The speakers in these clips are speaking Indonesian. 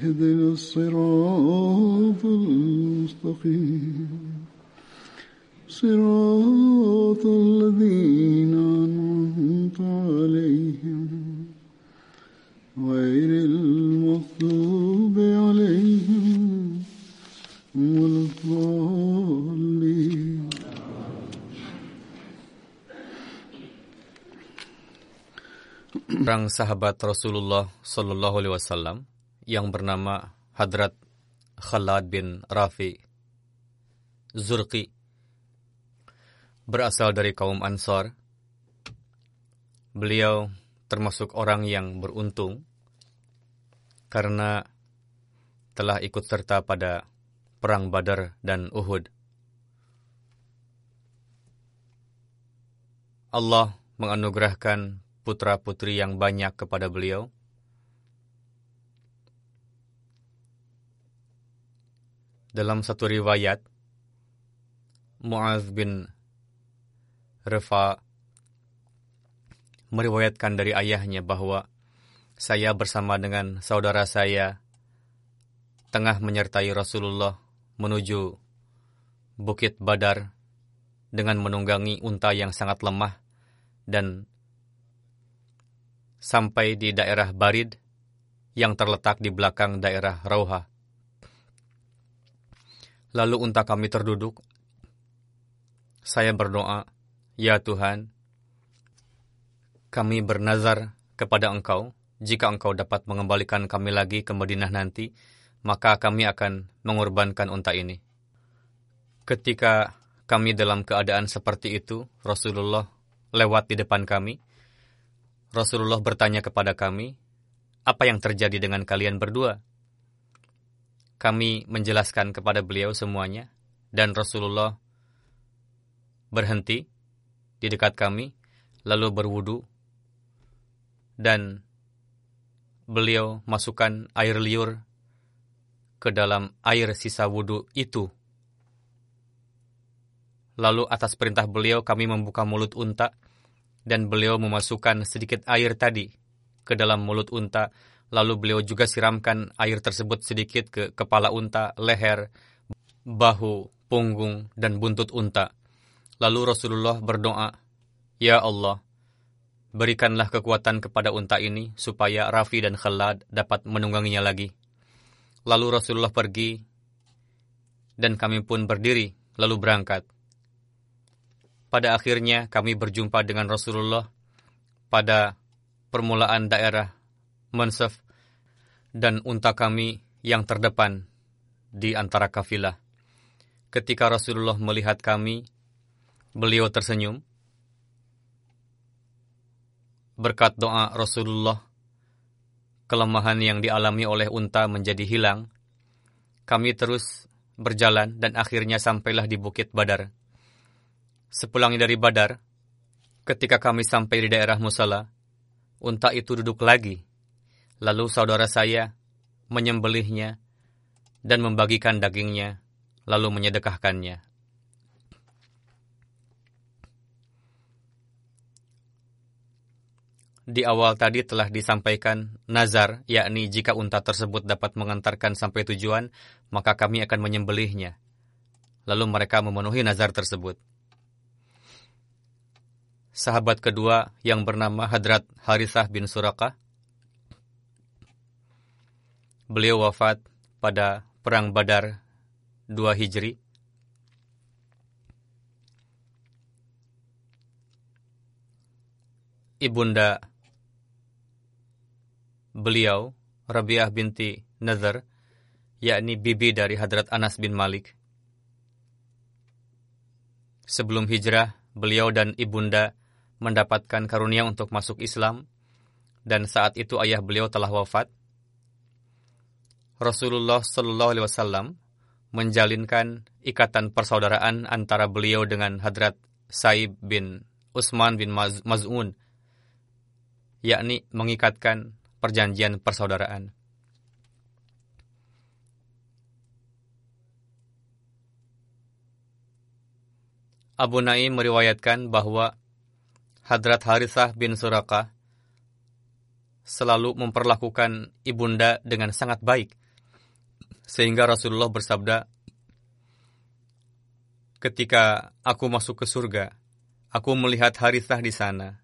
اهدنا الصراط المستقيم. صراط الذين أنعمت عليهم. غير المغضوب عليهم ولا الضالين. Orang sahabat Rasulullah Shallallahu Alaihi Wasallam yang bernama Hadrat Khalad bin Rafi Zurqi berasal dari kaum Ansar. Beliau termasuk orang yang beruntung karena telah ikut serta pada perang Badar dan Uhud. Allah menganugerahkan putra-putri yang banyak kepada beliau. Dalam satu riwayat, Muaz bin Refa meriwayatkan dari ayahnya bahwa saya bersama dengan saudara saya tengah menyertai Rasulullah menuju Bukit Badar dengan menunggangi unta yang sangat lemah dan sampai di daerah Barid yang terletak di belakang daerah Rauha. Lalu unta kami terduduk. Saya berdoa, Ya Tuhan, kami bernazar kepada Engkau, jika Engkau dapat mengembalikan kami lagi ke Madinah nanti, maka kami akan mengorbankan unta ini. Ketika kami dalam keadaan seperti itu, Rasulullah lewat di depan kami. Rasulullah bertanya kepada kami, "Apa yang terjadi dengan kalian berdua?" Kami menjelaskan kepada beliau semuanya, dan Rasulullah berhenti di dekat kami, lalu berwudu, dan beliau masukkan air liur ke dalam air sisa wudhu itu. Lalu atas perintah beliau kami membuka mulut unta, dan beliau memasukkan sedikit air tadi ke dalam mulut unta, lalu beliau juga siramkan air tersebut sedikit ke kepala unta, leher, bahu, punggung, dan buntut unta. Lalu Rasulullah berdoa, Ya Allah, berikanlah kekuatan kepada unta ini supaya Rafi dan Khalad dapat menungganginya lagi. Lalu Rasulullah pergi, dan kami pun berdiri, lalu berangkat. Pada akhirnya kami berjumpa dengan Rasulullah pada permulaan daerah Mansaf dan unta kami yang terdepan di antara kafilah. Ketika Rasulullah melihat kami, beliau tersenyum. Berkat doa Rasulullah, kelemahan yang dialami oleh unta menjadi hilang. Kami terus berjalan dan akhirnya sampailah di Bukit Badar. Sepulangnya dari Badar, ketika kami sampai di daerah Musala, unta itu duduk lagi. Lalu saudara saya menyembelihnya, dan membagikan dagingnya, lalu menyedekahkannya. Di awal tadi telah disampaikan nazar, yakni jika unta tersebut dapat mengantarkan sampai tujuan, maka kami akan menyembelihnya. Lalu mereka memenuhi nazar tersebut. Sahabat kedua yang bernama Hadrat Harithah bin Suraka, beliau wafat pada Perang Badar 2 Hijri. Ibunda beliau, Rabiah binti Nazar, yakni bibi dari Hadrat Anas bin Malik. Sebelum hijrah, beliau dan ibunda mendapatkan karunia untuk masuk Islam, dan saat itu ayah beliau telah wafat. Rasulullah Shallallahu Alaihi Wasallam menjalinkan ikatan persaudaraan antara beliau dengan Hadrat Saib bin Utsman bin Maz'un, yakni mengikatkan perjanjian persaudaraan. Abu Naim meriwayatkan bahwa Hadrat Harithah bin Suraka selalu memperlakukan ibunda dengan sangat baik. Sehingga Rasulullah bersabda, Ketika aku masuk ke surga, aku melihat Harithah di sana.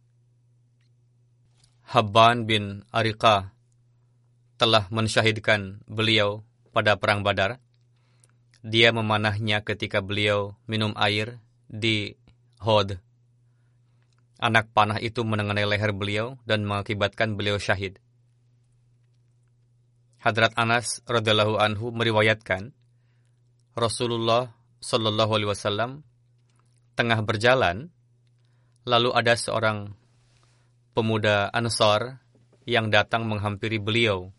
Habban bin Ariqah telah mensyahidkan beliau pada perang Badar. Dia memanahnya ketika beliau minum air di Hod. Anak panah itu mengenai leher beliau dan mengakibatkan beliau syahid. Hadrat Anas radhiallahu anhu meriwayatkan Rasulullah Shallallahu alaihi wasallam tengah berjalan lalu ada seorang pemuda Ansar yang datang menghampiri beliau.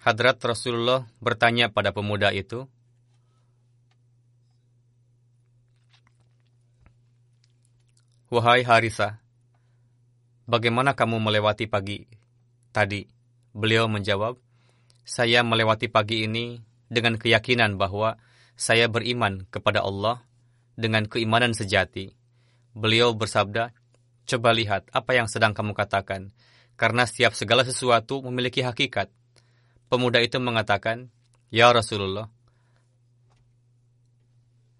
Hadrat Rasulullah bertanya pada pemuda itu, Wahai Harisa, bagaimana kamu melewati pagi tadi? Beliau menjawab, saya melewati pagi ini dengan keyakinan bahwa saya beriman kepada Allah dengan keimanan sejati. Beliau bersabda, Coba lihat apa yang sedang kamu katakan, karena setiap segala sesuatu memiliki hakikat. Pemuda itu mengatakan, Ya Rasulullah,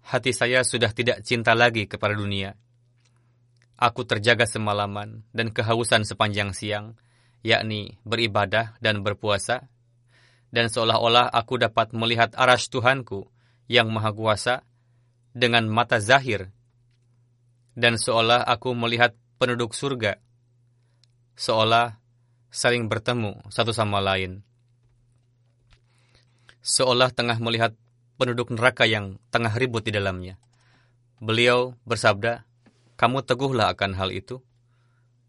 hati saya sudah tidak cinta lagi kepada dunia. Aku terjaga semalaman dan kehausan sepanjang siang, yakni beribadah dan berpuasa, dan seolah-olah aku dapat melihat aras Tuhanku yang Maha Kuasa dengan mata zahir, dan seolah aku melihat penduduk surga, seolah saling bertemu satu sama lain. Seolah tengah melihat penduduk neraka yang tengah ribut di dalamnya. Beliau bersabda, kamu teguhlah akan hal itu.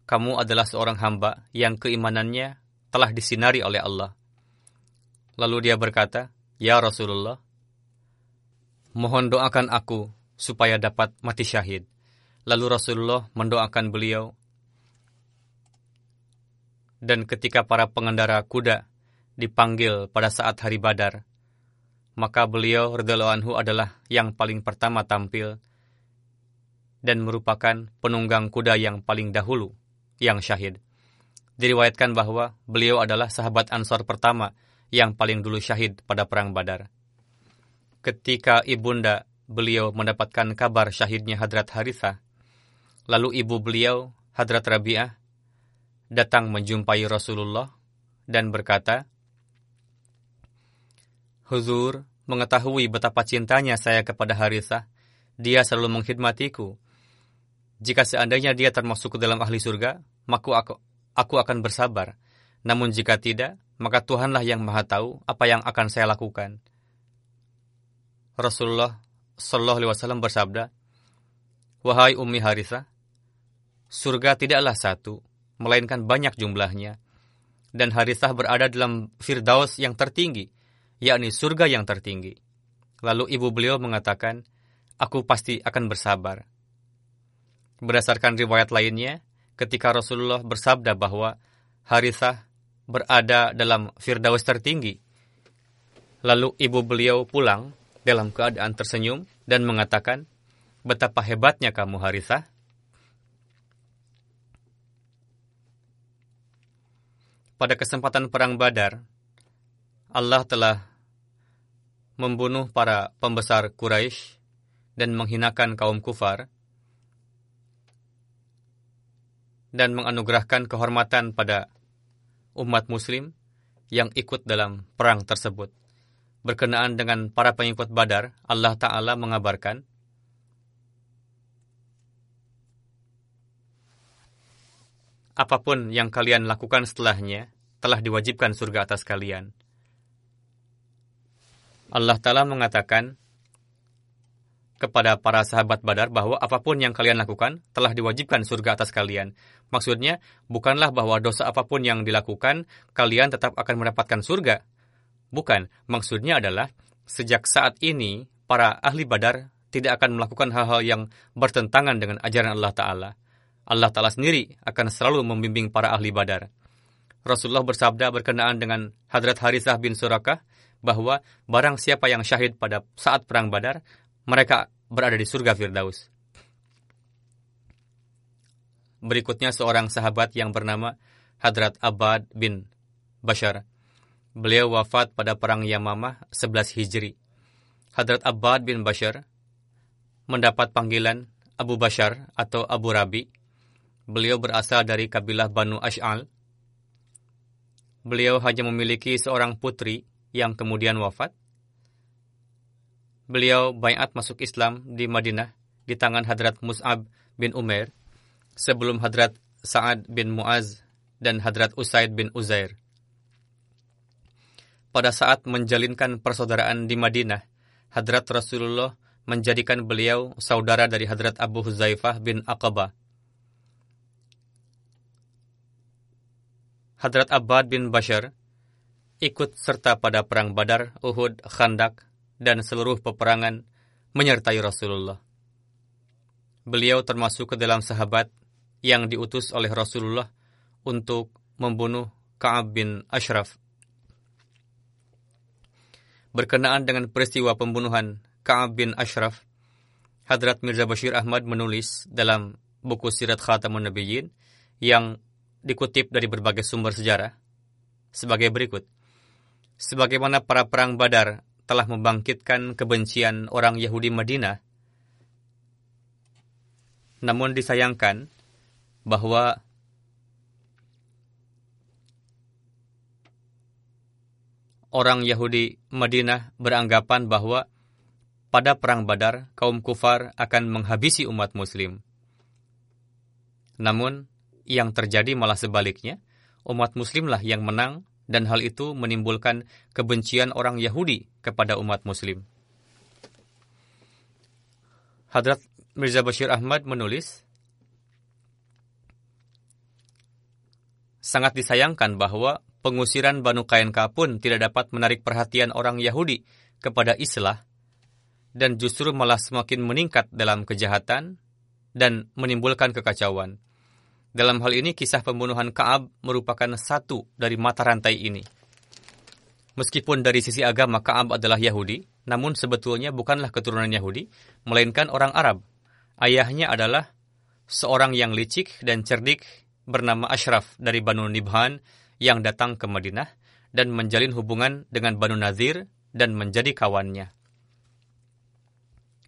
Kamu adalah seorang hamba yang keimanannya telah disinari oleh Allah. Lalu dia berkata, Ya Rasulullah, mohon doakan aku supaya dapat mati syahid. Lalu Rasulullah mendoakan beliau. Dan ketika para pengendara kuda dipanggil pada saat hari Badar, maka beliau radhiyallahu anhu adalah yang paling pertama tampil dan merupakan penunggang kuda yang paling dahulu yang syahid. Diriwayatkan bahwa beliau adalah sahabat Ansor pertama yang paling dulu syahid pada perang Badar. Ketika ibunda beliau mendapatkan kabar syahidnya Hadrat Harithah, Lalu ibu beliau, Hadrat Rabi'ah, datang menjumpai Rasulullah dan berkata, Huzur, mengetahui betapa cintanya saya kepada Harithah, dia selalu mengkhidmatiku. Jika seandainya dia termasuk ke dalam ahli surga, maka aku, aku akan bersabar. Namun jika tidak, maka Tuhanlah yang maha tahu apa yang akan saya lakukan. Rasulullah Shallallahu Alaihi Wasallam bersabda, Wahai Ummi Harithah, surga tidaklah satu, melainkan banyak jumlahnya. Dan Harithah berada dalam Firdaus yang tertinggi, yakni surga yang tertinggi. Lalu ibu beliau mengatakan, aku pasti akan bersabar. Berdasarkan riwayat lainnya, ketika Rasulullah bersabda bahwa Harithah berada dalam Firdaus tertinggi, Lalu ibu beliau pulang dalam keadaan tersenyum dan mengatakan, Betapa hebatnya kamu Harithah. Pada kesempatan perang Badar, Allah telah membunuh para pembesar Quraisy dan menghinakan kaum kufar dan menganugerahkan kehormatan pada umat muslim yang ikut dalam perang tersebut. Berkenaan dengan para pengikut Badar, Allah Ta'ala mengabarkan, Apa pun yang kalian lakukan setelahnya, telah diwajibkan surga atas kalian. Allah Ta'ala mengatakan kepada para sahabat Badar bahwa apa pun yang kalian lakukan telah diwajibkan surga atas kalian. Maksudnya, bukanlah bahwa dosa apa pun yang dilakukan, kalian tetap akan mendapatkan surga. Bukan, maksudnya adalah sejak saat ini para ahli Badar tidak akan melakukan hal-hal yang bertentangan dengan ajaran Allah Ta'ala. Allah Ta'ala sendiri akan selalu membimbing para ahli Badar. Rasulullah bersabda berkenaan dengan Hadrat Harithah bin Surakah bahwa barang siapa yang syahid pada saat perang Badar, mereka berada di surga Firdaus. Berikutnya seorang sahabat yang bernama Hadrat Abad bin Bashar. Beliau wafat pada perang Yamamah 11 Hijri. Hadrat Abad bin Bashar mendapat panggilan Abu Bashar atau Abu Rabi. Beliau berasal dari kabilah Banu Ash'al beliau hanya memiliki seorang putri yang kemudian wafat. Beliau bayat masuk Islam di Madinah di tangan Hadrat Mus'ab bin Umair sebelum Hadrat Sa'ad bin Mu'az dan Hadrat Usaid bin Uzair. Pada saat menjalinkan persaudaraan di Madinah, Hadrat Rasulullah menjadikan beliau saudara dari Hadrat Abu Huzaifah bin Aqabah Hadrat Abbad bin Bashar ikut serta pada perang Badar, Uhud, Khandak, dan seluruh peperangan menyertai Rasulullah. Beliau termasuk ke dalam sahabat yang diutus oleh Rasulullah untuk membunuh Ka'ab bin Ashraf. Berkenaan dengan peristiwa pembunuhan Ka'ab bin Ashraf, Hadrat Mirza Bashir Ahmad menulis dalam buku Sirat Khatamun Nabiyyin yang dikutip dari berbagai sumber sejarah sebagai berikut. Sebagaimana para perang Badar telah membangkitkan kebencian orang Yahudi Madinah, namun disayangkan bahwa orang Yahudi Madinah beranggapan bahwa pada perang Badar kaum kufar akan menghabisi umat muslim. Namun yang terjadi malah sebaliknya, umat muslimlah yang menang dan hal itu menimbulkan kebencian orang Yahudi kepada umat muslim. Hadrat Mirza Bashir Ahmad menulis, Sangat disayangkan bahwa pengusiran Banu Kainka pun tidak dapat menarik perhatian orang Yahudi kepada Islah dan justru malah semakin meningkat dalam kejahatan dan menimbulkan kekacauan. Dalam hal ini, kisah pembunuhan Kaab merupakan satu dari mata rantai ini. Meskipun dari sisi agama Kaab adalah Yahudi, namun sebetulnya bukanlah keturunan Yahudi, melainkan orang Arab. Ayahnya adalah seorang yang licik dan cerdik bernama Ashraf dari Banu Nibhan yang datang ke Madinah dan menjalin hubungan dengan Banu Nazir dan menjadi kawannya.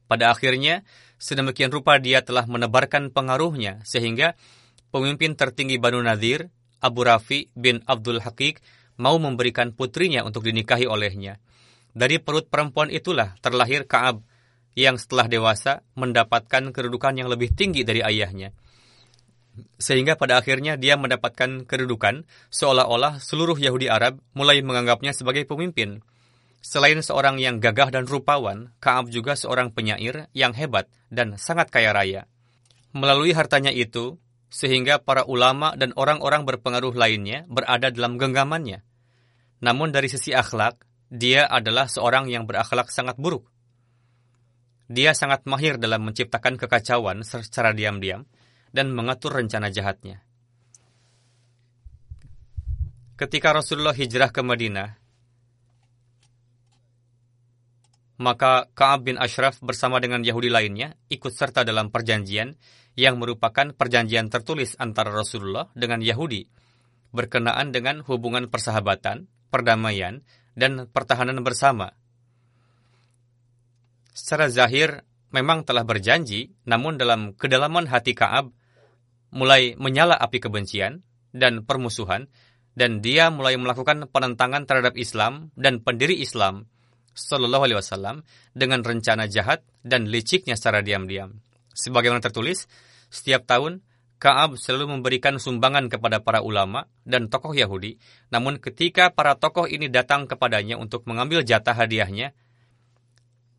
Pada akhirnya, sedemikian rupa dia telah menebarkan pengaruhnya sehingga pemimpin tertinggi Banu Nadir, Abu Rafi bin Abdul Hakik, mau memberikan putrinya untuk dinikahi olehnya. Dari perut perempuan itulah terlahir Kaab, yang setelah dewasa mendapatkan kedudukan yang lebih tinggi dari ayahnya. Sehingga pada akhirnya dia mendapatkan kedudukan seolah-olah seluruh Yahudi Arab mulai menganggapnya sebagai pemimpin. Selain seorang yang gagah dan rupawan, Kaab juga seorang penyair yang hebat dan sangat kaya raya. Melalui hartanya itu, sehingga para ulama dan orang-orang berpengaruh lainnya berada dalam genggamannya. Namun dari sisi akhlak, dia adalah seorang yang berakhlak sangat buruk. Dia sangat mahir dalam menciptakan kekacauan secara diam-diam dan mengatur rencana jahatnya. Ketika Rasulullah hijrah ke Madinah, maka Ka'ab bin Ashraf bersama dengan Yahudi lainnya ikut serta dalam perjanjian yang merupakan perjanjian tertulis antara Rasulullah dengan Yahudi berkenaan dengan hubungan persahabatan, perdamaian, dan pertahanan bersama. Secara zahir memang telah berjanji, namun dalam kedalaman hati Ka'ab mulai menyala api kebencian dan permusuhan, dan dia mulai melakukan penentangan terhadap Islam dan pendiri Islam Sallallahu Alaihi Wasallam dengan rencana jahat dan liciknya secara diam-diam. Sebagaimana tertulis, setiap tahun Kaab selalu memberikan sumbangan kepada para ulama dan tokoh Yahudi, namun ketika para tokoh ini datang kepadanya untuk mengambil jatah hadiahnya,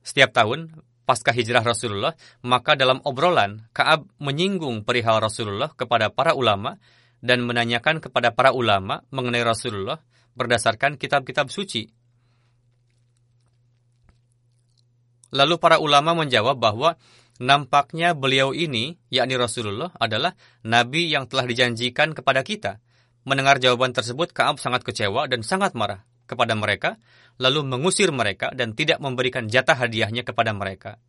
setiap tahun pasca hijrah Rasulullah, maka dalam obrolan Kaab menyinggung perihal Rasulullah kepada para ulama dan menanyakan kepada para ulama mengenai Rasulullah berdasarkan kitab-kitab suci Lalu para ulama menjawab bahwa nampaknya beliau ini, yakni Rasulullah, adalah nabi yang telah dijanjikan kepada kita. Mendengar jawaban tersebut, Kaab sangat kecewa dan sangat marah kepada mereka, lalu mengusir mereka dan tidak memberikan jatah hadiahnya kepada mereka.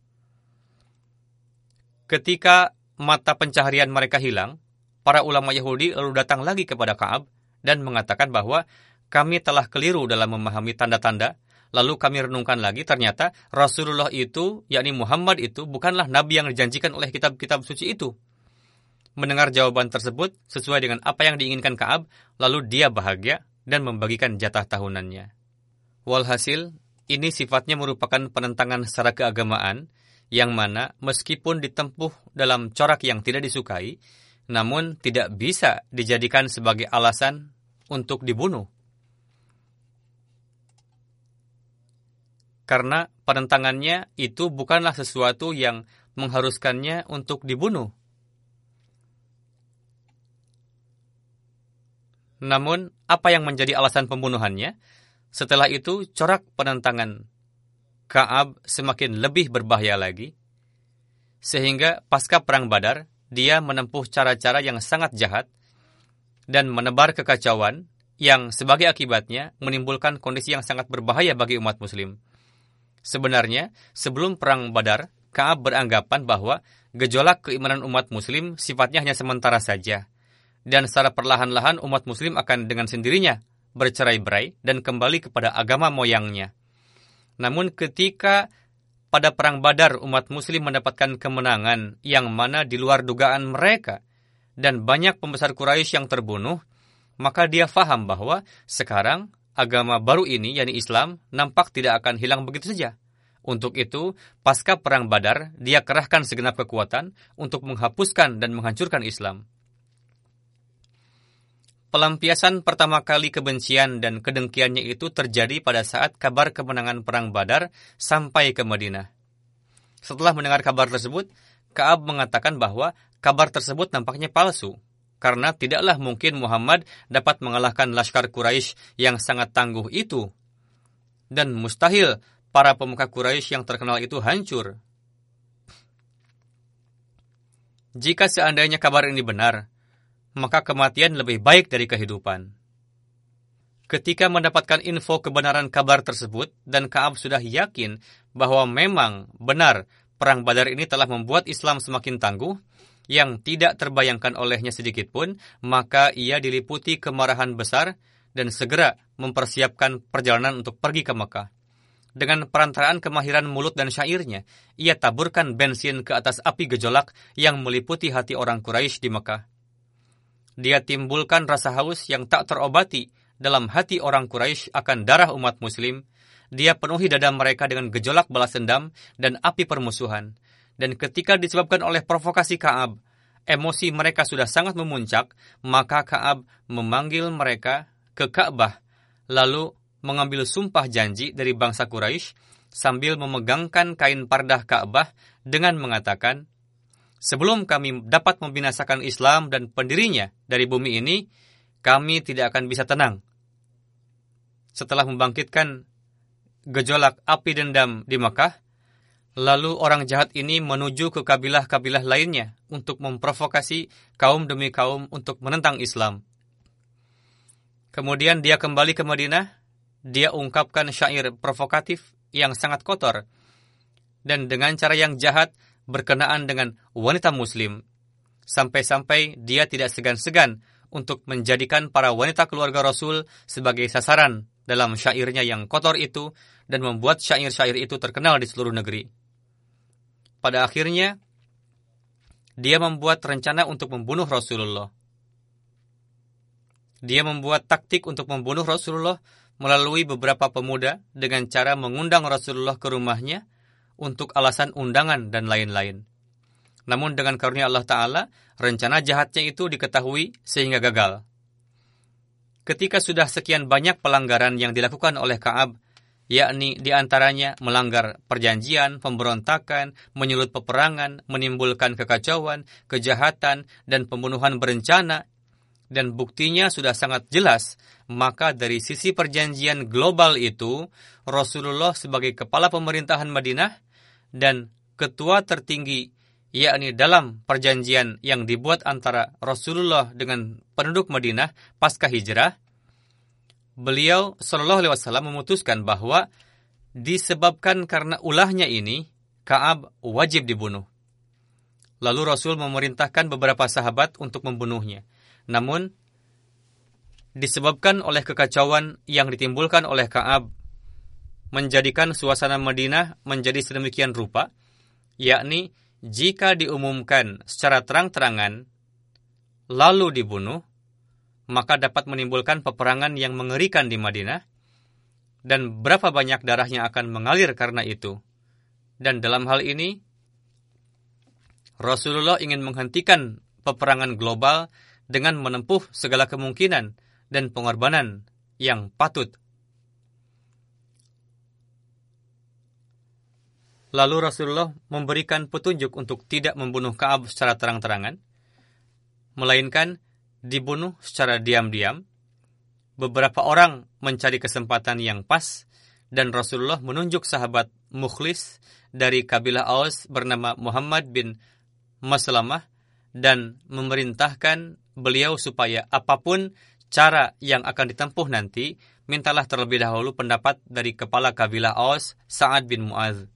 Ketika mata pencaharian mereka hilang, para ulama Yahudi lalu datang lagi kepada Kaab dan mengatakan bahwa kami telah keliru dalam memahami tanda-tanda Lalu kami renungkan lagi, ternyata Rasulullah itu, yakni Muhammad itu, bukanlah nabi yang dijanjikan oleh kitab-kitab suci itu. Mendengar jawaban tersebut sesuai dengan apa yang diinginkan Kaab, lalu dia bahagia dan membagikan jatah tahunannya. Walhasil, ini sifatnya merupakan penentangan secara keagamaan, yang mana meskipun ditempuh dalam corak yang tidak disukai, namun tidak bisa dijadikan sebagai alasan untuk dibunuh. Karena penentangannya itu bukanlah sesuatu yang mengharuskannya untuk dibunuh. Namun, apa yang menjadi alasan pembunuhannya? Setelah itu, corak penentangan Kaab semakin lebih berbahaya lagi, sehingga pasca Perang Badar, dia menempuh cara-cara yang sangat jahat dan menebar kekacauan yang sebagai akibatnya menimbulkan kondisi yang sangat berbahaya bagi umat muslim. Sebenarnya, sebelum Perang Badar, Kaab beranggapan bahwa gejolak keimanan umat muslim sifatnya hanya sementara saja. Dan secara perlahan-lahan umat muslim akan dengan sendirinya bercerai-berai dan kembali kepada agama moyangnya. Namun ketika pada Perang Badar umat muslim mendapatkan kemenangan yang mana di luar dugaan mereka, dan banyak pembesar Quraisy yang terbunuh, maka dia faham bahwa sekarang agama baru ini, yakni Islam, nampak tidak akan hilang begitu saja. Untuk itu, pasca Perang Badar, dia kerahkan segenap kekuatan untuk menghapuskan dan menghancurkan Islam. Pelampiasan pertama kali kebencian dan kedengkiannya itu terjadi pada saat kabar kemenangan Perang Badar sampai ke Madinah. Setelah mendengar kabar tersebut, Kaab mengatakan bahwa kabar tersebut nampaknya palsu karena tidaklah mungkin Muhammad dapat mengalahkan Laskar Quraisy yang sangat tangguh itu. Dan mustahil para pemuka Quraisy yang terkenal itu hancur. Jika seandainya kabar ini benar, maka kematian lebih baik dari kehidupan. Ketika mendapatkan info kebenaran kabar tersebut dan Kaab sudah yakin bahwa memang benar perang Badar ini telah membuat Islam semakin tangguh, yang tidak terbayangkan olehnya sedikit pun, maka ia diliputi kemarahan besar dan segera mempersiapkan perjalanan untuk pergi ke Mekah. Dengan perantaraan kemahiran mulut dan syairnya, ia taburkan bensin ke atas api gejolak yang meliputi hati orang Quraisy di Mekah. Dia timbulkan rasa haus yang tak terobati dalam hati orang Quraisy akan darah umat muslim. Dia penuhi dada mereka dengan gejolak balas dendam dan api permusuhan dan ketika disebabkan oleh provokasi Kaab, emosi mereka sudah sangat memuncak, maka Kaab memanggil mereka ke Ka'bah, lalu mengambil sumpah janji dari bangsa Quraisy sambil memegangkan kain pardah Ka'bah dengan mengatakan, Sebelum kami dapat membinasakan Islam dan pendirinya dari bumi ini, kami tidak akan bisa tenang. Setelah membangkitkan gejolak api dendam di Makkah, Lalu orang jahat ini menuju ke kabilah-kabilah lainnya untuk memprovokasi kaum demi kaum untuk menentang Islam. Kemudian dia kembali ke Madinah, dia ungkapkan syair provokatif yang sangat kotor dan dengan cara yang jahat berkenaan dengan wanita muslim. Sampai-sampai dia tidak segan-segan untuk menjadikan para wanita keluarga Rasul sebagai sasaran dalam syairnya yang kotor itu dan membuat syair-syair itu terkenal di seluruh negeri. Pada akhirnya, dia membuat rencana untuk membunuh Rasulullah. Dia membuat taktik untuk membunuh Rasulullah melalui beberapa pemuda dengan cara mengundang Rasulullah ke rumahnya untuk alasan undangan dan lain-lain. Namun dengan karunia Allah Ta'ala, rencana jahatnya itu diketahui sehingga gagal. Ketika sudah sekian banyak pelanggaran yang dilakukan oleh Kaab, yakni di antaranya melanggar perjanjian, pemberontakan, menyulut peperangan, menimbulkan kekacauan, kejahatan, dan pembunuhan berencana, dan buktinya sudah sangat jelas, maka dari sisi perjanjian global itu, Rasulullah sebagai kepala pemerintahan Madinah dan ketua tertinggi yakni dalam perjanjian yang dibuat antara Rasulullah dengan penduduk Madinah pasca hijrah, beliau Shallallahu Alaihi Wasallam memutuskan bahwa disebabkan karena ulahnya ini, Kaab wajib dibunuh. Lalu Rasul memerintahkan beberapa sahabat untuk membunuhnya. Namun, disebabkan oleh kekacauan yang ditimbulkan oleh Kaab, menjadikan suasana Madinah menjadi sedemikian rupa, yakni jika diumumkan secara terang-terangan, lalu dibunuh, maka dapat menimbulkan peperangan yang mengerikan di Madinah, dan berapa banyak darah yang akan mengalir karena itu. Dan dalam hal ini, Rasulullah ingin menghentikan peperangan global dengan menempuh segala kemungkinan dan pengorbanan yang patut. Lalu Rasulullah memberikan petunjuk untuk tidak membunuh Kaab secara terang-terangan, melainkan dibunuh secara diam-diam. Beberapa orang mencari kesempatan yang pas, dan Rasulullah menunjuk sahabat mukhlis dari kabilah Aus bernama Muhammad bin Maslamah dan memerintahkan beliau supaya apa pun cara yang akan ditempuh nanti, mintalah terlebih dahulu pendapat dari kepala kabilah Aus, Sa'ad bin Mu'adz.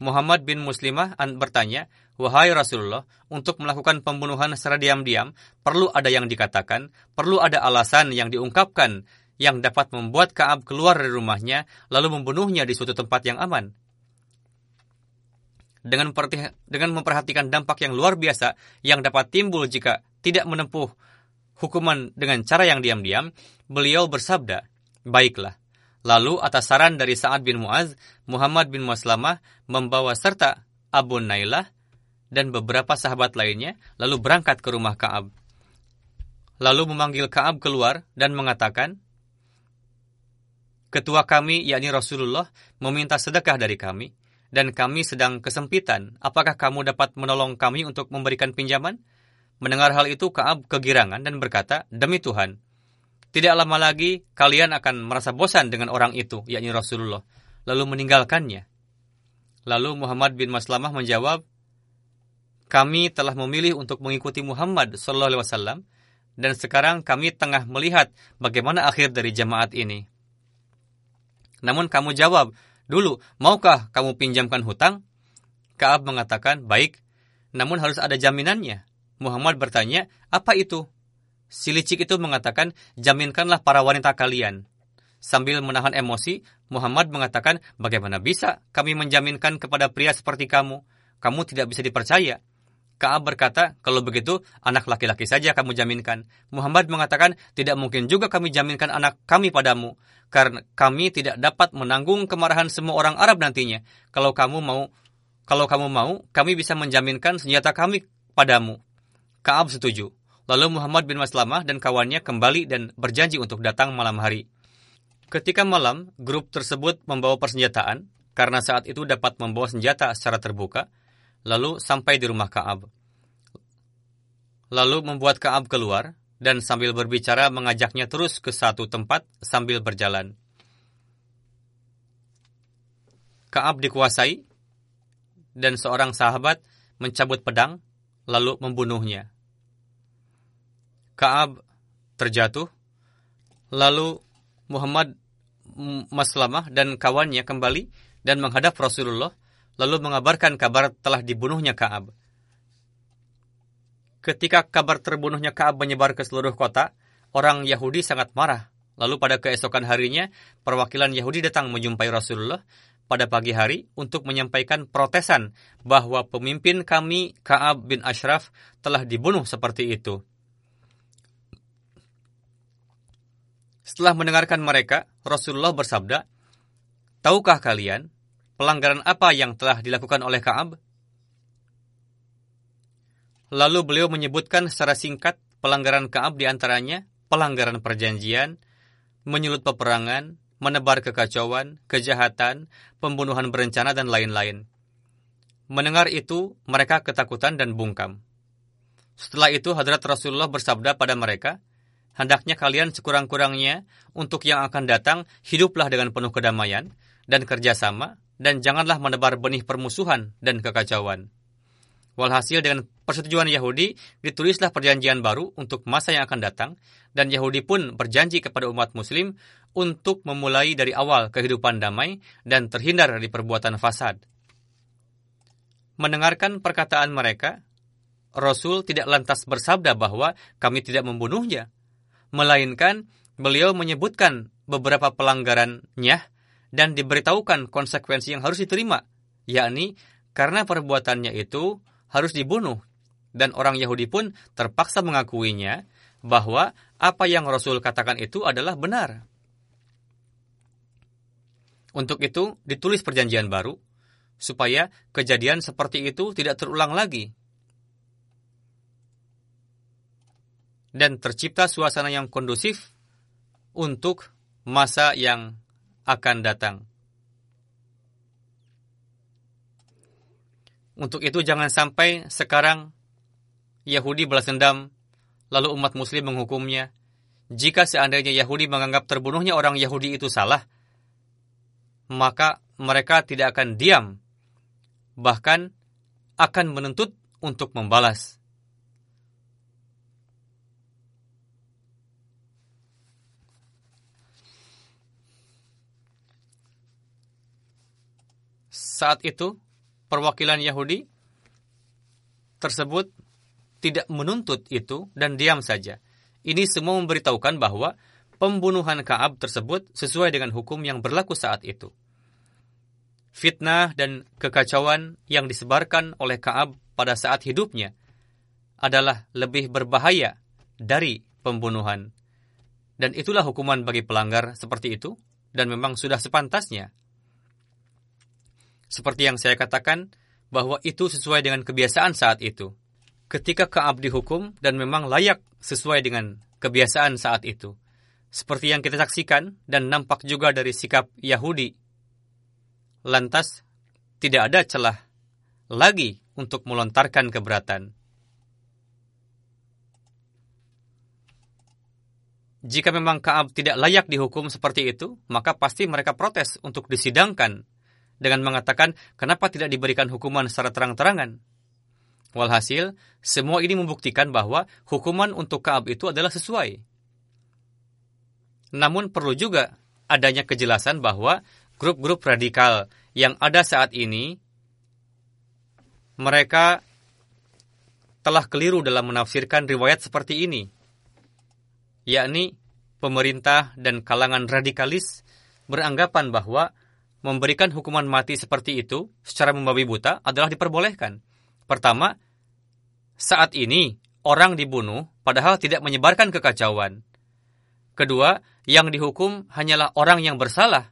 Muhammad bin Muslimah bertanya, Wahai Rasulullah, untuk melakukan pembunuhan secara diam-diam, perlu ada yang dikatakan, perlu ada alasan yang diungkapkan yang dapat membuat Kaab keluar dari rumahnya, lalu membunuhnya di suatu tempat yang aman. Dengan, memperhatikan dampak yang luar biasa yang dapat timbul jika tidak menempuh hukuman dengan cara yang diam-diam, beliau bersabda, Baiklah, lalu atas saran dari Sa'ad bin Mu'az, Muhammad bin Maslamah membawa serta Abu Nailah dan beberapa sahabat lainnya, lalu berangkat ke rumah Kaab. Lalu memanggil Kaab keluar dan mengatakan, Ketua kami, yakni Rasulullah, meminta sedekah dari kami, dan kami sedang kesempitan. Apakah kamu dapat menolong kami untuk memberikan pinjaman? Mendengar hal itu, Kaab kegirangan dan berkata, Demi Tuhan, tidak lama lagi kalian akan merasa bosan dengan orang itu, yakni Rasulullah, lalu meninggalkannya. Lalu Muhammad bin Maslamah menjawab, kami telah memilih untuk mengikuti Muhammad Sallallahu Alaihi Wasallam dan sekarang kami tengah melihat bagaimana akhir dari jamaat ini. Namun kamu jawab, dulu, maukah kamu pinjamkan hutang? Kaab mengatakan, baik, namun harus ada jaminannya. Muhammad bertanya, apa itu? Si licik itu mengatakan, jaminkanlah para wanita kalian. Sambil menahan emosi, Muhammad mengatakan, bagaimana bisa kami menjaminkan kepada pria seperti kamu? Kamu tidak bisa dipercaya. Kaab berkata, kalau begitu, anak laki-laki saja kamu jaminkan. Muhammad mengatakan, tidak mungkin juga kami jaminkan anak kami padamu, karena kami tidak dapat menanggung kemarahan semua orang Arab nantinya. Kalau kamu mau, kalau kamu mau, kami bisa menjaminkan senjata kami padamu. Kaab setuju. Lalu Muhammad bin Maslamah dan kawannya kembali dan berjanji untuk datang malam hari. Ketika malam, grup tersebut membawa persenjataan, karena saat itu dapat membawa senjata secara terbuka, lalu sampai di rumah Kaab. Lalu membuat Kaab keluar dan sambil berbicara mengajaknya terus ke satu tempat sambil berjalan. Kaab dikuasai dan seorang sahabat mencabut pedang lalu membunuhnya. Kaab terjatuh, lalu Muhammad Maslamah dan kawannya kembali dan menghadap Rasulullah lalu mengabarkan kabar telah dibunuhnya Kaab. Ketika kabar terbunuhnya Kaab menyebar ke seluruh kota, orang Yahudi sangat marah. Lalu pada keesokan harinya, perwakilan Yahudi datang menjumpai Rasulullah pada pagi hari untuk menyampaikan protesan bahwa pemimpin kami Kaab bin Ashraf telah dibunuh seperti itu. Setelah mendengarkan mereka, Rasulullah bersabda, Tahukah kalian pelanggaran apa yang telah dilakukan oleh Kaab? Lalu beliau menyebutkan secara singkat pelanggaran Kaab di antaranya pelanggaran perjanjian, menyulut peperangan, menebar kekacauan, kejahatan, pembunuhan berencana, dan lain-lain. Mendengar itu, mereka ketakutan dan bungkam. Setelah itu, Hadrat Rasulullah bersabda pada mereka, Hendaknya kalian sekurang-kurangnya untuk yang akan datang, hiduplah dengan penuh kedamaian dan kerjasama, dan janganlah menebar benih permusuhan dan kekacauan. Walhasil dengan persetujuan Yahudi, ditulislah perjanjian baru untuk masa yang akan datang, dan Yahudi pun berjanji kepada umat muslim untuk memulai dari awal kehidupan damai dan terhindar dari perbuatan fasad. Mendengarkan perkataan mereka, Rasul tidak lantas bersabda bahwa kami tidak membunuhnya, melainkan beliau menyebutkan beberapa pelanggarannya dan diberitahukan konsekuensi yang harus diterima, yakni karena perbuatannya itu harus dibunuh. Dan orang Yahudi pun terpaksa mengakuinya bahwa apa yang Rasul katakan itu adalah benar. Untuk itu, ditulis perjanjian baru, supaya kejadian seperti itu tidak terulang lagi. Dan tercipta suasana yang kondusif untuk masa yang akan datang. Untuk itu jangan sampai sekarang Yahudi balas dendam, lalu umat muslim menghukumnya. Jika seandainya Yahudi menganggap terbunuhnya orang Yahudi itu salah, maka mereka tidak akan diam, bahkan akan menuntut untuk membalas. Saat itu, perwakilan Yahudi tersebut tidak menuntut itu dan diam saja. Ini semua memberitahukan bahwa pembunuhan Kaab tersebut sesuai dengan hukum yang berlaku saat itu. Fitnah dan kekacauan yang disebarkan oleh Kaab pada saat hidupnya adalah lebih berbahaya dari pembunuhan. Dan itulah hukuman bagi pelanggar seperti itu, dan memang sudah sepantasnya seperti yang saya katakan, bahwa itu sesuai dengan kebiasaan saat itu. Ketika Kaab dihukum dan memang layak sesuai dengan kebiasaan saat itu. Seperti yang kita saksikan dan nampak juga dari sikap Yahudi. Lantas, tidak ada celah lagi untuk melontarkan keberatan. Jika memang Kaab tidak layak dihukum seperti itu, maka pasti mereka protes untuk disidangkan dengan mengatakan kenapa tidak diberikan hukuman secara terang-terangan. Walhasil, semua ini membuktikan bahwa hukuman untuk Kaab itu adalah sesuai. Namun perlu juga adanya kejelasan bahwa grup-grup radikal yang ada saat ini mereka telah keliru dalam menafsirkan riwayat seperti ini, yakni pemerintah dan kalangan radikalis beranggapan bahwa memberikan hukuman mati seperti itu secara membabi buta adalah diperbolehkan. Pertama, saat ini orang dibunuh padahal tidak menyebarkan kekacauan. Kedua, yang dihukum hanyalah orang yang bersalah,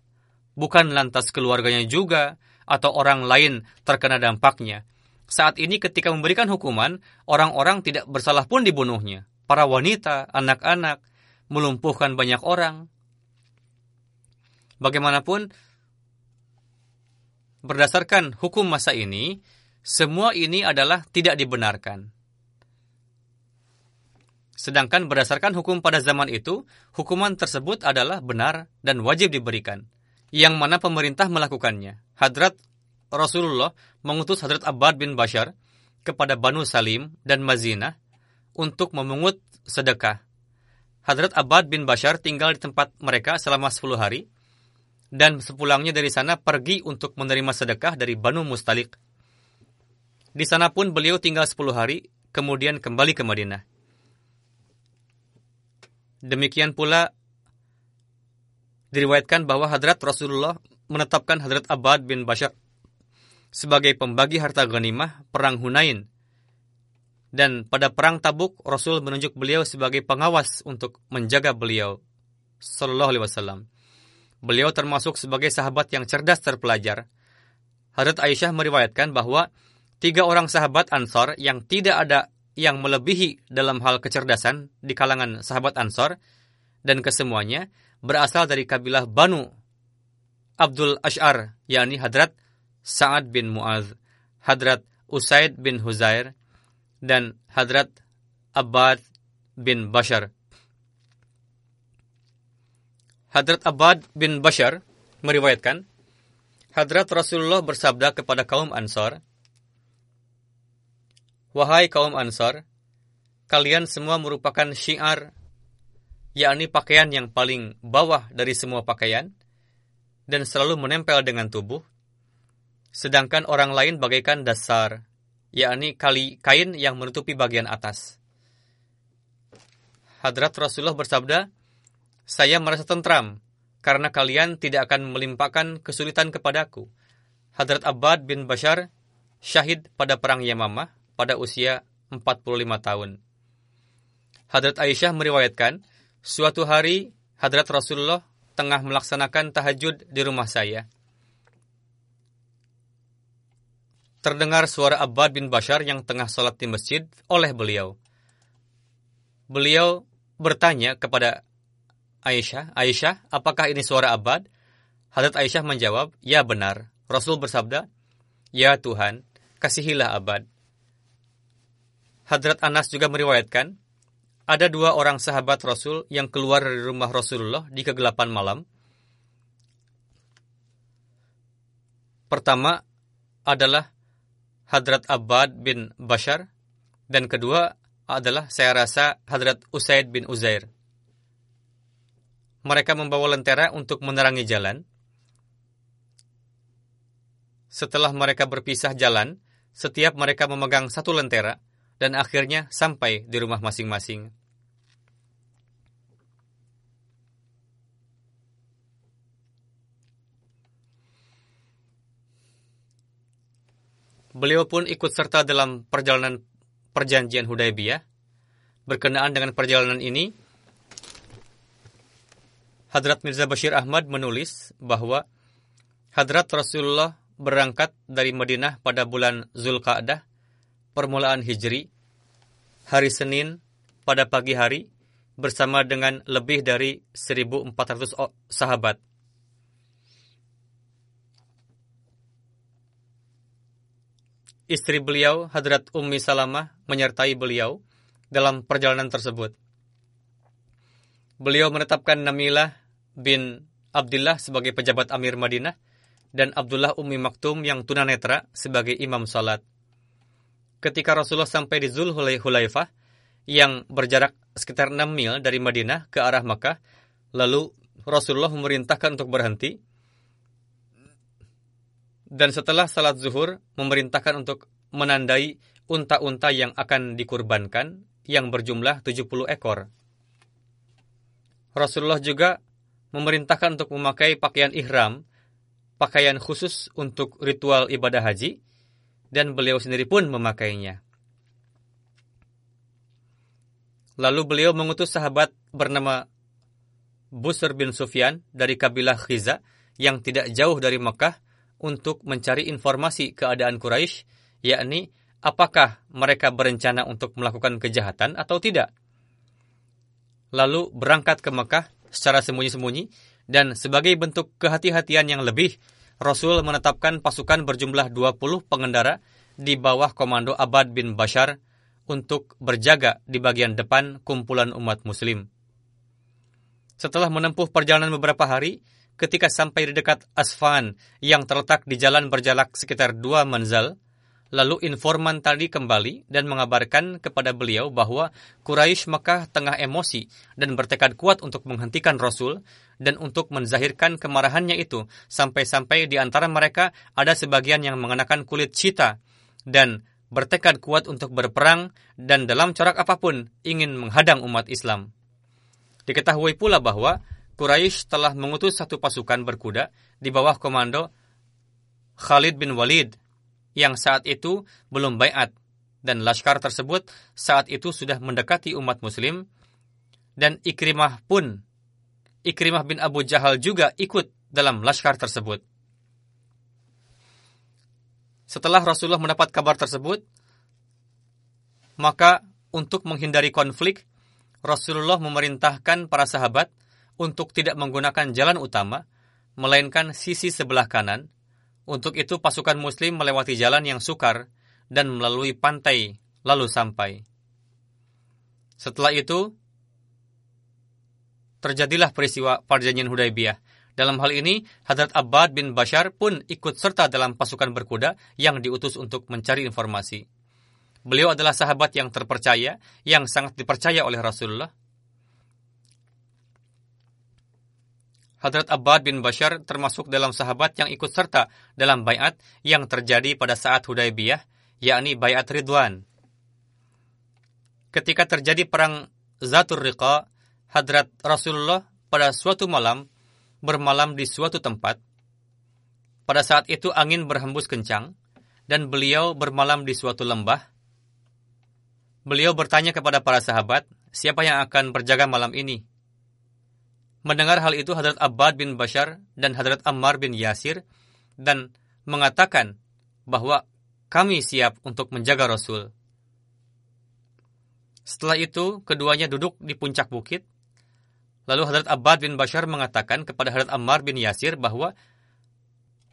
bukan lantas keluarganya juga atau orang lain terkena dampaknya. Saat ini ketika memberikan hukuman, orang-orang tidak bersalah pun dibunuhnya. Para wanita, anak-anak, melumpuhkan banyak orang. Bagaimanapun, berdasarkan hukum masa ini, semua ini adalah tidak dibenarkan. Sedangkan berdasarkan hukum pada zaman itu, hukuman tersebut adalah benar dan wajib diberikan, yang mana pemerintah melakukannya. Hadrat Rasulullah mengutus Hadrat Abbad bin Bashar kepada Banu Salim dan Mazinah untuk memungut sedekah. Hadrat Abbad bin Bashar tinggal di tempat mereka selama 10 hari, dan sepulangnya dari sana pergi untuk menerima sedekah dari Banu Mustalik. Di sana pun beliau tinggal 10 hari, kemudian kembali ke Madinah. Demikian pula diriwayatkan bahwa Hadrat Rasulullah menetapkan Hadrat Abad bin Bashar sebagai pembagi harta ghanimah perang Hunain. Dan pada perang Tabuk, Rasul menunjuk beliau sebagai pengawas untuk menjaga beliau. Sallallahu alaihi wasallam. Beliau termasuk sebagai sahabat yang cerdas terpelajar. Hadrat Aisyah meriwayatkan bahwa tiga orang sahabat Ansor yang tidak ada yang melebihi dalam hal kecerdasan di kalangan sahabat Ansor dan kesemuanya berasal dari kabilah Banu Abdul Ash'ar, yakni Hadrat Sa'ad bin Mu'az, Hadrat Usaid bin Huzair, dan Hadrat Abbad bin Bashar. Hadrat Abad bin Bashar meriwayatkan, Hadrat Rasulullah bersabda kepada kaum Ansar, Wahai kaum Ansar, kalian semua merupakan syiar, yakni pakaian yang paling bawah dari semua pakaian, dan selalu menempel dengan tubuh, sedangkan orang lain bagaikan dasar, yakni kali kain yang menutupi bagian atas. Hadrat Rasulullah bersabda, saya merasa tentram, karena kalian tidak akan melimpahkan kesulitan kepadaku. Hadrat Abbad bin Bashar syahid pada perang Yamamah pada usia 45 tahun. Hadrat Aisyah meriwayatkan, suatu hari Hadrat Rasulullah tengah melaksanakan tahajud di rumah saya. Terdengar suara Abbad bin Bashar yang tengah sholat di masjid oleh beliau. Beliau bertanya kepada Aisyah, Aisyah, apakah ini suara abad? Hadrat Aisyah menjawab, ya benar. Rasul bersabda, ya Tuhan, kasihilah abad. Hadrat Anas juga meriwayatkan, ada dua orang sahabat Rasul yang keluar dari rumah Rasulullah di kegelapan malam. Pertama adalah Hadrat Abbad bin Bashar, dan kedua adalah saya rasa Hadrat Usaid bin Uzair mereka membawa lentera untuk menerangi jalan. Setelah mereka berpisah jalan, setiap mereka memegang satu lentera dan akhirnya sampai di rumah masing-masing. Beliau pun ikut serta dalam perjalanan perjanjian Hudaybiyah. Berkenaan dengan perjalanan ini, Hadrat Mirza Bashir Ahmad menulis bahwa Hadrat Rasulullah berangkat dari Madinah pada bulan Zulqa'dah, permulaan Hijri, hari Senin pada pagi hari, bersama dengan lebih dari 1.400 sahabat. Istri beliau, Hadrat Ummi Salamah, menyertai beliau dalam perjalanan tersebut. Beliau menetapkan Namilah bin Abdullah sebagai pejabat Amir Madinah dan Abdullah Ummi Maktum yang tunanetra sebagai imam salat. Ketika Rasulullah sampai di Zul Hulaifah yang berjarak sekitar 6 mil dari Madinah ke arah Makkah, lalu Rasulullah memerintahkan untuk berhenti dan setelah salat zuhur memerintahkan untuk menandai unta-unta yang akan dikurbankan yang berjumlah 70 ekor. Rasulullah juga memerintahkan untuk memakai pakaian ihram, pakaian khusus untuk ritual ibadah haji, dan beliau sendiri pun memakainya. Lalu beliau mengutus sahabat bernama Busr bin Sufyan dari kabilah Khiza yang tidak jauh dari Mekah untuk mencari informasi keadaan Quraisy, yakni apakah mereka berencana untuk melakukan kejahatan atau tidak lalu berangkat ke Mekah secara sembunyi-sembunyi, dan sebagai bentuk kehati-hatian yang lebih, Rasul menetapkan pasukan berjumlah 20 pengendara di bawah komando Abad bin Bashar untuk berjaga di bagian depan kumpulan umat muslim. Setelah menempuh perjalanan beberapa hari, ketika sampai di dekat Asfan yang terletak di jalan berjalak sekitar dua manzal, Lalu informan tadi kembali dan mengabarkan kepada beliau bahwa Quraisy Mekah tengah emosi dan bertekad kuat untuk menghentikan Rasul dan untuk menzahirkan kemarahannya itu sampai-sampai di antara mereka ada sebagian yang mengenakan kulit cita dan bertekad kuat untuk berperang dan dalam corak apa pun ingin menghadang umat Islam. Diketahui pula bahwa Quraisy telah mengutus satu pasukan berkuda di bawah komando Khalid bin Walid yang saat itu belum bayat dan laskar tersebut saat itu sudah mendekati umat muslim dan Ikrimah pun Ikrimah bin Abu Jahal juga ikut dalam laskar tersebut. Setelah Rasulullah mendapat kabar tersebut, maka untuk menghindari konflik, Rasulullah memerintahkan para sahabat untuk tidak menggunakan jalan utama, melainkan sisi sebelah kanan untuk itu pasukan muslim melewati jalan yang sukar dan melalui pantai lalu sampai. Setelah itu, terjadilah peristiwa perjanjian Hudaybiyah. Dalam hal ini, Hadrat Abbad bin Bashar pun ikut serta dalam pasukan berkuda yang diutus untuk mencari informasi. Beliau adalah sahabat yang terpercaya, yang sangat dipercaya oleh Rasulullah, Hadrat Abbad bin Bashar termasuk dalam sahabat yang ikut serta dalam bayat yang terjadi pada saat Hudaybiyah, yakni bayat Ridwan. Ketika terjadi perang Zatur Riqa, Hadrat Rasulullah pada suatu malam bermalam di suatu tempat. Pada saat itu angin berhembus kencang dan beliau bermalam di suatu lembah. Beliau bertanya kepada para sahabat, siapa yang akan berjaga malam ini? Mendengar hal itu Hadrat Abbad bin Bashar dan Hadrat Ammar bin Yasir dan mengatakan bahwa kami siap untuk menjaga Rasul. Setelah itu, keduanya duduk di puncak bukit. Lalu Hadrat Abbad bin Bashar mengatakan kepada Hadrat Ammar bin Yasir bahwa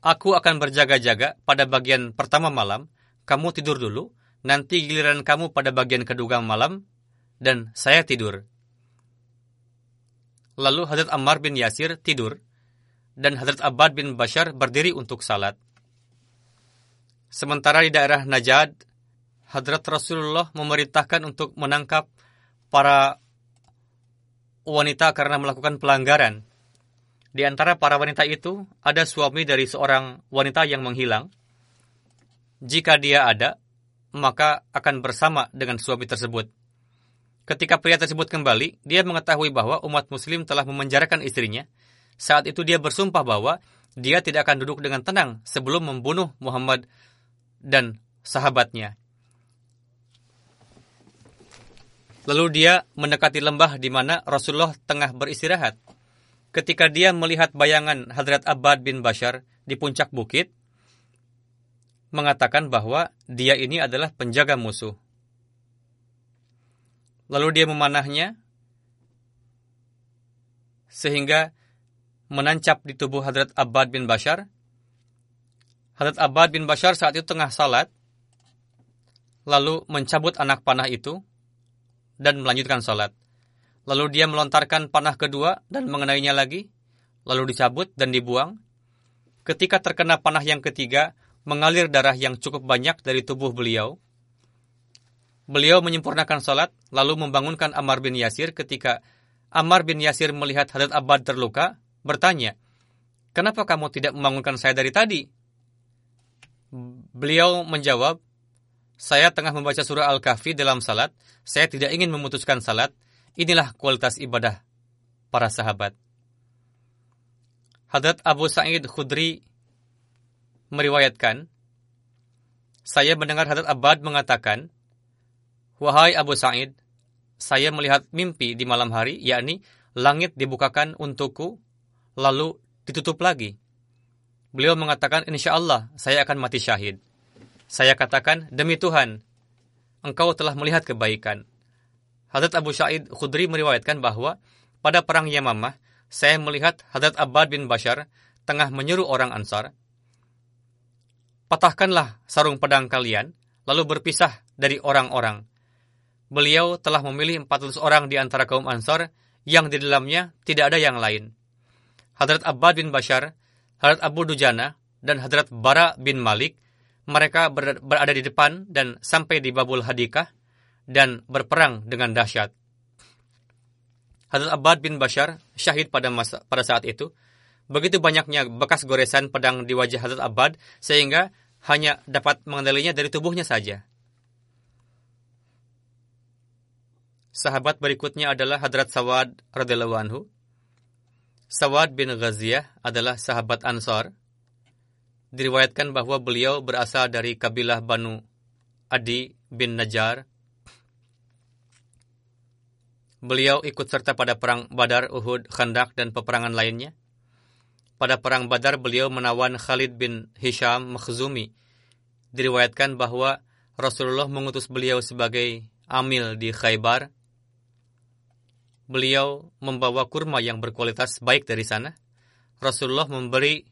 Aku akan berjaga-jaga pada bagian pertama malam, kamu tidur dulu, nanti giliran kamu pada bagian kedua malam, dan saya tidur. Lalu Hadrat Ammar bin Yasir tidur, dan Hadrat Abbad bin Bashar berdiri untuk salat. Sementara di daerah Najad, Hadrat Rasulullah memerintahkan untuk menangkap para wanita karena melakukan pelanggaran. Di antara para wanita itu, ada suami dari seorang wanita yang menghilang. Jika dia ada, maka akan bersama dengan suami tersebut. Ketika pria tersebut kembali, dia mengetahui bahwa umat muslim telah memenjarakan istrinya. Saat itu dia bersumpah bahwa dia tidak akan duduk dengan tenang sebelum membunuh Muhammad dan sahabatnya. Lalu dia mendekati lembah di mana Rasulullah tengah beristirahat. Ketika dia melihat bayangan Hadrat Abbad bin Bashar di puncak bukit, mengatakan bahwa dia ini adalah penjaga musuh. Lalu dia memanahnya sehingga menancap di tubuh Hadrat Abbad bin Bashar. Hadrat Abbad bin Bashar saat itu tengah salat, lalu mencabut anak panah itu dan melanjutkan salat. Lalu dia melontarkan panah kedua dan mengenainya lagi, lalu dicabut dan dibuang. Ketika terkena panah yang ketiga, mengalir darah yang cukup banyak dari tubuh beliau, Beliau menyempurnakan salat, lalu membangunkan Ammar bin Yasir ketika Ammar bin Yasir melihat Hadrat Abbad terluka, bertanya, Kenapa kamu tidak membangunkan saya dari tadi? Beliau menjawab, Saya tengah membaca surah Al-Kahfi dalam salat, saya tidak ingin memutuskan salat, inilah kualitas ibadah para sahabat. Hadrat Abu Sa'id Khudri meriwayatkan, saya mendengar Hadrat Abbad mengatakan, Wahai Abu Sa'id, saya melihat mimpi di malam hari, yakni langit dibukakan untukku, lalu ditutup lagi. Beliau mengatakan, insya Allah saya akan mati syahid. Saya katakan, demi Tuhan, engkau telah melihat kebaikan. Hadrat Abu Sa'id Khudri meriwayatkan bahwa pada perang Yamamah, saya melihat Hadrat Abbad bin Bashar tengah menyuruh orang Ansar, patahkanlah sarung pedang kalian, lalu berpisah dari orang-orang beliau telah memilih 400 orang di antara kaum Ansar yang di dalamnya tidak ada yang lain. Hadrat Abbad bin Bashar, Hadrat Abu Dujana, dan Hadrat Bara bin Malik mereka berada di depan dan sampai di Babul Hadikah dan berperang dengan dahsyat. Hadrat Abbad bin Bashar syahid pada masa, pada saat itu. Begitu banyaknya bekas goresan pedang di wajah Hadrat Abbad sehingga hanya dapat mengenalinya dari tubuhnya saja. Sahabat berikutnya adalah Hadrat Sawad radhiyallahu anhu. Sawad bin Ghaziyah adalah sahabat Ansar diriwayatkan bahwa beliau berasal dari kabilah Banu Adi bin Najar. Beliau ikut serta pada perang Badar, Uhud, Khandak, dan peperangan lainnya. Pada perang Badar, beliau menawan Khalid bin Hisham Makhzumi. Diriwayatkan bahwa Rasulullah mengutus beliau sebagai amil di Khaybar. Beliau membawa kurma yang berkualitas baik dari sana. Rasulullah memberi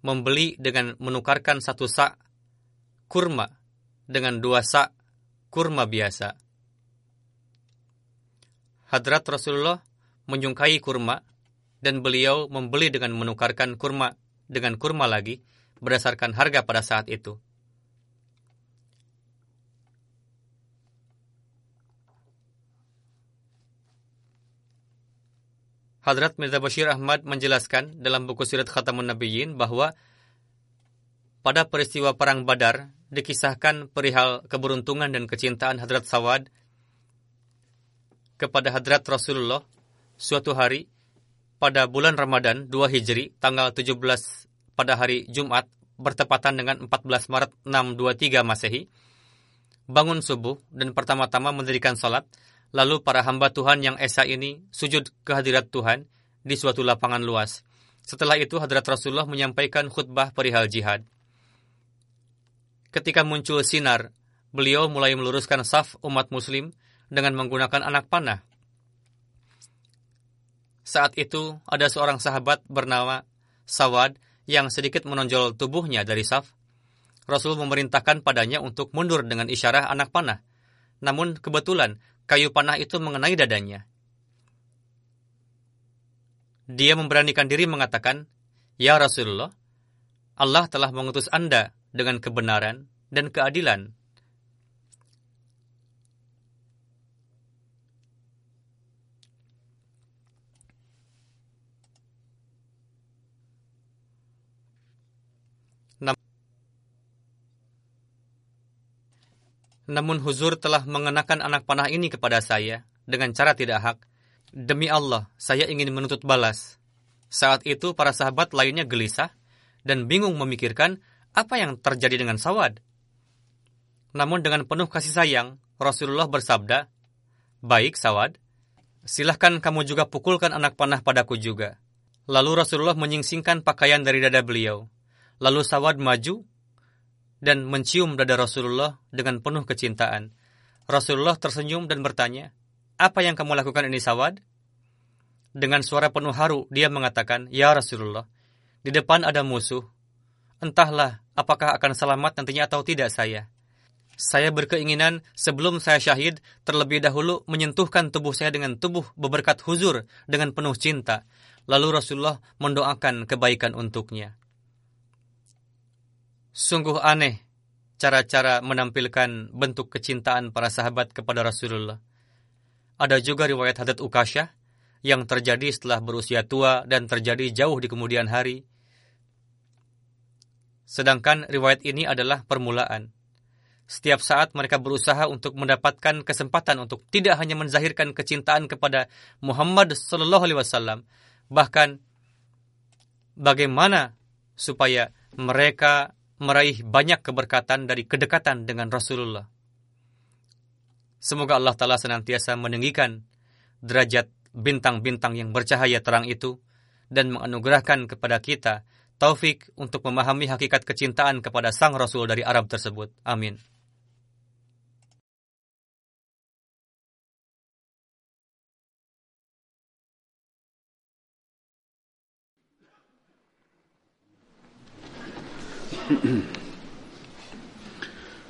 membeli dengan menukarkan satu sak kurma dengan dua sak kurma biasa. Hadrat Rasulullah menyungkai kurma dan beliau membeli dengan menukarkan kurma dengan kurma lagi berdasarkan harga pada saat itu. Hadrat Mirza Bashir Ahmad menjelaskan dalam buku Sirat Khatamun Nabiyyin bahwa pada peristiwa Perang Badar dikisahkan perihal keberuntungan dan kecintaan Hadrat Sawad kepada Hadrat Rasulullah suatu hari pada bulan Ramadan 2 Hijri tanggal 17 pada hari Jumat bertepatan dengan 14 Maret 623 Masehi bangun subuh dan pertama-tama mendirikan salat Lalu para hamba Tuhan yang esa ini sujud ke hadirat Tuhan di suatu lapangan luas. Setelah itu hadrat Rasulullah menyampaikan khutbah perihal jihad. Ketika muncul sinar, beliau mulai meluruskan saf umat muslim dengan menggunakan anak panah. Saat itu ada seorang sahabat bernama Sawad yang sedikit menonjol tubuhnya dari saf. Rasul memerintahkan padanya untuk mundur dengan isyarah anak panah. Namun kebetulan kayu panah itu mengenai dadanya. Dia memberanikan diri mengatakan, Ya Rasulullah, Allah telah mengutus Anda dengan kebenaran dan keadilan. Namun Huzur telah mengenakan anak panah ini kepada saya dengan cara tidak hak. Demi Allah, saya ingin menuntut balas. Saat itu para sahabat lainnya gelisah dan bingung memikirkan apa yang terjadi dengan Sawad. Namun dengan penuh kasih sayang, Rasulullah bersabda, Baik Sawad, silahkan kamu juga pukulkan anak panah padaku juga. Lalu Rasulullah menyingsingkan pakaian dari dada beliau. Lalu Sawad maju dan mencium dada Rasulullah dengan penuh kecintaan. Rasulullah tersenyum dan bertanya, Apa yang kamu lakukan ini Sawad? Dengan suara penuh haru, dia mengatakan, Ya Rasulullah, di depan ada musuh. Entahlah apakah akan selamat nantinya atau tidak saya. Saya berkeinginan sebelum saya syahid, terlebih dahulu menyentuhkan tubuh saya dengan tubuh beberkat huzur dengan penuh cinta. Lalu Rasulullah mendoakan kebaikan untuknya. Sungguh aneh cara-cara menampilkan bentuk kecintaan para sahabat kepada Rasulullah. Ada juga riwayat Hadat Ukasyah yang terjadi setelah berusia tua dan terjadi jauh di kemudian hari. Sedangkan riwayat ini adalah permulaan. Setiap saat mereka berusaha untuk mendapatkan kesempatan untuk tidak hanya menzahirkan kecintaan kepada Muhammad Sallallahu Alaihi Wasallam, bahkan bagaimana supaya mereka meraih banyak keberkatan dari kedekatan dengan Rasulullah. Semoga Allah Ta'ala senantiasa meninggikan derajat bintang-bintang yang bercahaya terang itu dan menganugerahkan kepada kita taufik untuk memahami hakikat kecintaan kepada sang Rasul dari Arab tersebut. Amin.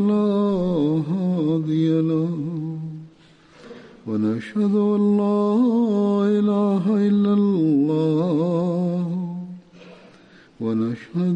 فلا هادي له ونشهد أن لا إله إلا الله. ونشهد